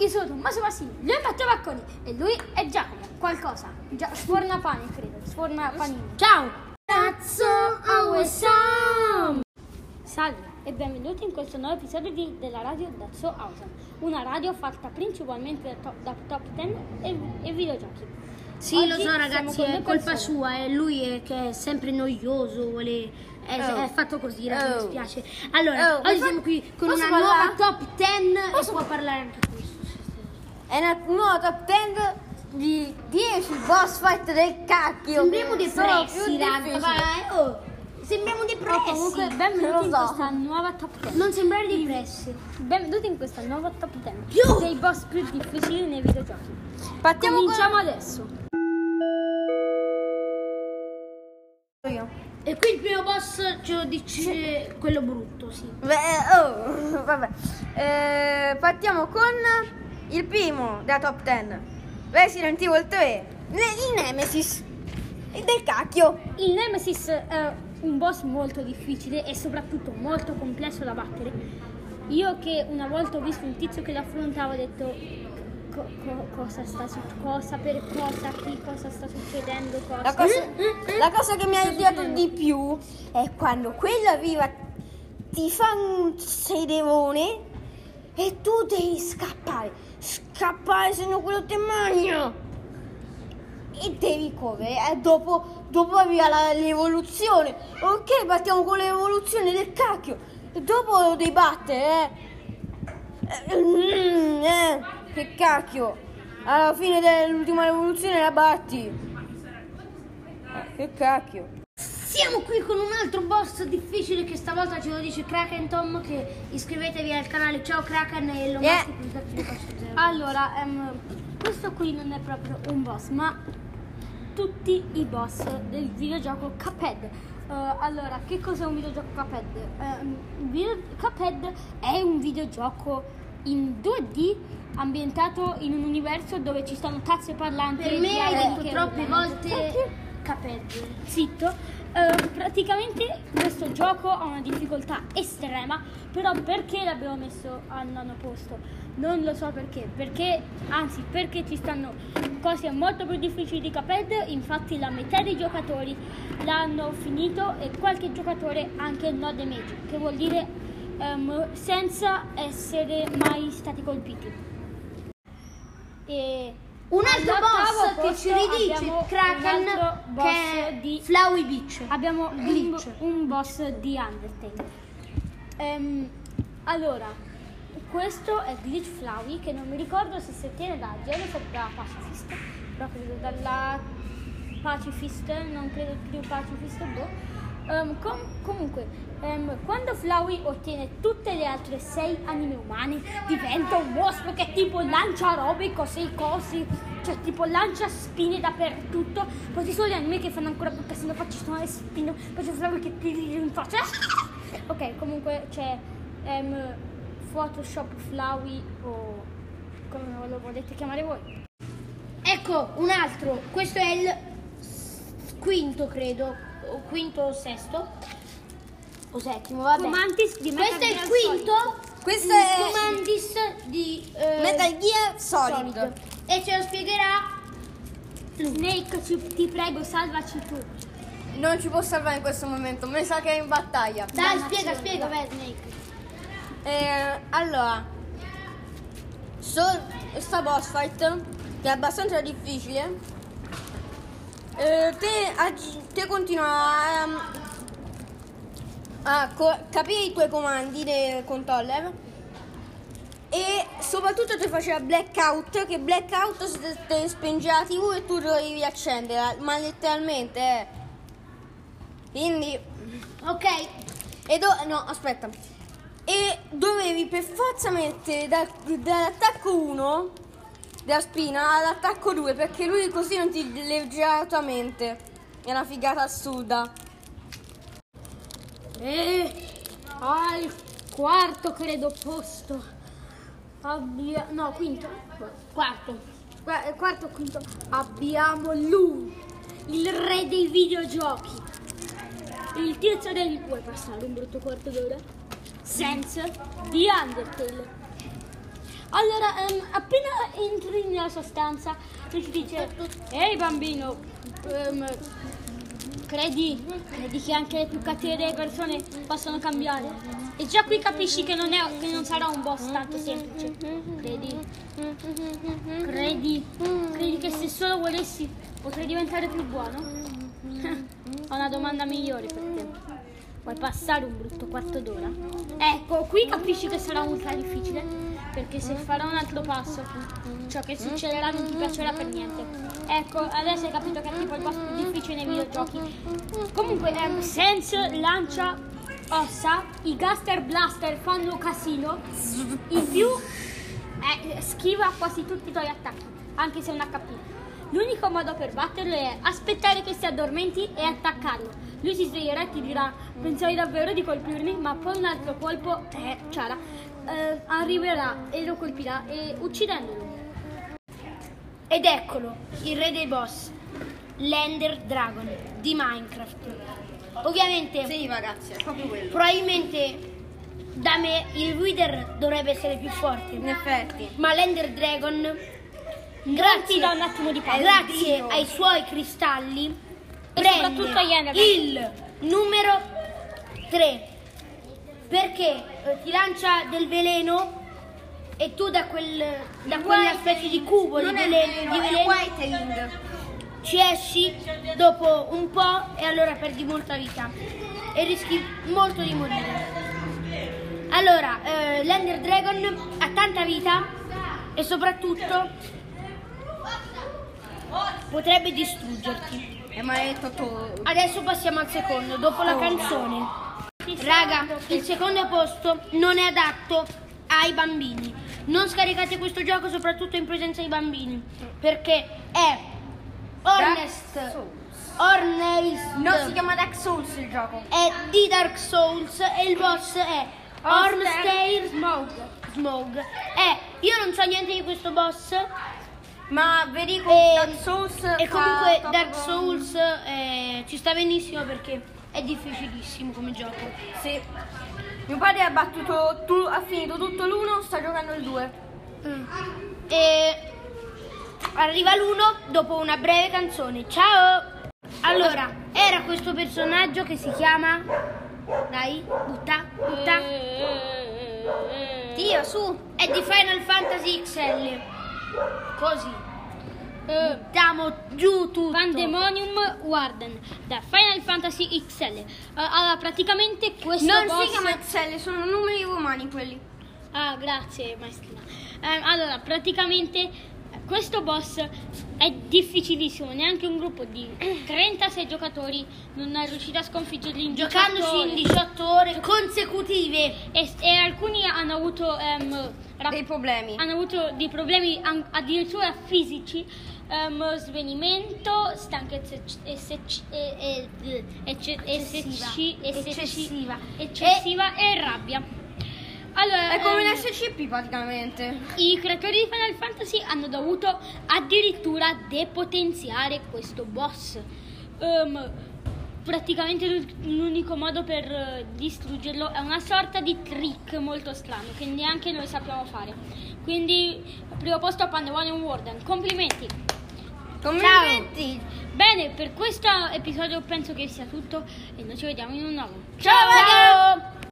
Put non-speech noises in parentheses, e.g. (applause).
io sono Tommaso Massini, lui è Matteo Bacconi e lui è Giacomo. Qualcosa. Già, sforna pane, credo. Sforna panini. Ciao! Cazzo Awesome! Salve e benvenuti in questo nuovo episodio di, della radio That's So Awesome, una radio fatta principalmente da top, da top 10 e, e videogiochi. Sì, Oggi lo so siamo ragazzi, con è colpa persone. sua, è lui è che è sempre noioso, vuole... È, Oh. è fatto così, raga, mi Oh. spiace. Allora, Oh, oggi posso- siamo qui con posso una parlare? nuova top 10 e può parlare anche questo. È una nuova top 10 di 10 boss fight del cacchio. Sembriamo depressi, più raga, oh, sembriamo Oh, depressi. comunque, Lo benvenuti in so. questa nuova top 10. Non sembrare depressi. Benvenuti in questa nuova top 10 Io! dei boss più difficili nei videogiochi. Partiamo Cominciamo adesso. con io. E qui il primo boss ce lo dice quello brutto, sì. Beh, oh, (laughs) vabbè. Eh, partiamo con il primo della top 10. Resident Evil 3. Ne- Il Nemesis. Il del cacchio. Il Nemesis è un boss molto difficile e soprattutto molto complesso da battere. Io che una volta ho visto un tizio che l'affrontava ho detto "Co- co- cosa sta su- cosa per cosa qui cosa sta succedendo cosa La cosa, la cosa che mi ha odiato di più è quando quello arriva, ti fa un sedevone e tu devi scappare. Scappare se no quello ti magna. E devi correre. E dopo, dopo arriva la- l'evoluzione. Ok, partiamo con l'evoluzione del cacchio. E dopo lo devi battere, eh. Eh, mm, eh, che cacchio. Alla fine dell'ultima evoluzione la batti. Eh, che cacchio. Siamo qui con un altro boss difficile che stavolta ce lo dice Kraken Tom che iscrivetevi al canale Ciao Kraken e lo Yeah. allora ehm, questo qui non è proprio un boss ma tutti i boss del videogioco Cuphead Eh, allora che cos'è un videogioco Cuphead un video- Cuphead è un videogioco in 2D ambientato in un universo dove ci stanno tazze parlanti Per me hai detto troppe volte Cuphead. Zitto. Eh, praticamente questo gioco ha una difficoltà estrema, però perché l'abbiamo messo al nono posto? Non lo so perché, perché anzi perché ci stanno cose molto più difficili di Cuphead, infatti la metà dei giocatori l'hanno finito e qualche giocatore anche no damage, che vuol dire ehm, senza essere mai stati colpiti. E Un altro boss che ci ridice Kraken che è di Flowey Beach. Abbiamo un, Glitch. un boss di Undertale. Ehm, allora, questo è Glitch Flowey che non mi ricordo se si ottiene da Genesis o da Pacifist. Però credo dalla Pacifist, non credo più Pacifist, boh. Ehm, com- comunque, ehm, quando Flowey ottiene tutte le altre sei anime umane, diventa un mostro che tipo lancia robe, cose, cose, cioè tipo lancia spine dappertutto. Poi sono gli anime che fanno ancora più casino, poi ci sono le spine, poi c'è Flowey che tiri in faccia. (laughs) ok, comunque c'è ehm, Photoshop Flowey o come lo volete chiamare voi. Ecco, un altro. Questo è il quinto, credo. O quinto o sesto. O settimo, vabbè. Comantis di Metal Questo è il quinto. Questo il è- Comandis di eh, Metal Gear Solid. Solid. E ce lo spiegherà Snake, ci- ti prego, salvaci tu. Non ci può salvare in questo momento, mi sa che è in battaglia. Dai, Dannazione. spiega, spiega, vai Snake. Eh, allora, so, sta boss fight che è abbastanza difficile. Eh, te, te continua a, a co- capire i tuoi comandi del controller e soprattutto ti faceva blackout che blackout se te spinge la tv e tu dovevi riaccenderla ma letteralmente eh. quindi Ok, e do- no, aspetta. E dovevi per forza mettere da- dall'attacco 1 della spina all'attacco 2 perché lui così non ti leggera la tua mente. È una figata assurda. E al quarto credo posto. Abbia- no, quinto. Quarto. Qua- eh, Quarto quinto. Abbiamo lui, il re dei videogiochi. Il tizio del... Vuoi passare un brutto quarto d'ora? Sense di Undertale. Allora, ehm, appena entri nella sostanza, lui ti dice: Ehi bambino, ehm, credi, credi che anche le più cattive persone possano cambiare? E già qui capisci che non, è, che non sarà un boss tanto semplice. Credi? Credi? Credi che se solo volessi potrei diventare più buono? (laughs) Ho una domanda migliore per te. Vuoi passare un brutto quarto d'ora? Ecco, qui capisci che sarà ultra difficile, perché se farò un altro passo, ciò che succederà non ti piacerà per niente. Ecco, adesso hai capito che è tipo il boss più difficile nei videogiochi. Comunque, ehm, Sense lancia ossa, i Gaster Blaster fanno casino, in più eh, schiva quasi tutti i tuoi attacchi, anche se è un HP. L'unico modo per batterlo è aspettare che si addormenti e attaccarlo. Lui si sveglierà e ti dirà: Pensavi davvero di colpirmi? Ma poi un altro colpo, eh, ciara, eh, arriverà e lo colpirà, e uccidendolo. Ed eccolo, il re dei boss, l'Ender Dragon di Minecraft. Ovviamente, Sì, ragazzi, è proprio quello. probabilmente da me il Wither dovrebbe essere più forte. In effetti. Ma l'Ender Dragon, grazie, dà un attimo di pausa. grazie ai suoi cristalli, E prende il numero 3 perché eh, ti lancia del veleno e tu da, quel, da quella specie di cubo di veleno, di veleno whitening. ci esci dopo un po' e allora perdi molta vita e rischi molto di morire. Allora, eh, l'Ender Dragon ha tanta vita e soprattutto potrebbe distruggerti. Tu. Adesso passiamo al secondo, dopo la canzone. Raga, il secondo posto non è adatto ai bambini. Non scaricate questo gioco soprattutto in presenza di bambini, perché è Honest Hornails Non si chiama Dark Souls il gioco. è di Dark Souls e il boss è Ornstein Smog. Smog. Eh, io non so niente di questo boss Ma vi dico, Dark Souls e comunque Dark Souls eh, ci sta benissimo perché è difficilissimo come gioco. Sì. Mio padre ha battuto, tu- ha finito tutto l'uno, sta giocando il 2. E arriva l'uno dopo una breve canzone. Ciao! Allora, era questo personaggio che si chiama. Dai, butta, butta. Tira su. È di Final Fantasy XL. Così. Buttiamo giù tutto. Pandemonium Warden da Final Fantasy XL. Eh, allora, praticamente questo Non boss... si chiama Excel, sono numeri romani quelli. Ah, grazie maestrina. Ehm, allora, praticamente eh, questo boss è difficilissimo, neanche un gruppo di 36 giocatori non è riuscito a sconfiggerli in Giocandoci 18 in ore. 18 ore consecutive. E, e alcuni hanno avuto, ehm, rap- Dei problemi. hanno avuto dei problemi an- addirittura fisici, ehm, svenimento, stanchezza ecc- ecc- ecce- eccessi- eccessi- Eccessiva. eccessiva e rabbia. Allora, È come ehm, l'SCP praticamente. i creatori di Final Fantasy hanno dovuto addirittura depotenziare questo boss. Ehm, praticamente l'u- l'unico modo per eh, distruggerlo è una sorta di trick molto strano che neanche noi sappiamo fare. Quindi, primo posto a Pandemonium Warden. Complimenti! Complimenti. Bene, per questo episodio penso che sia tutto e noi ci vediamo in un nuovo. Ciao, raga!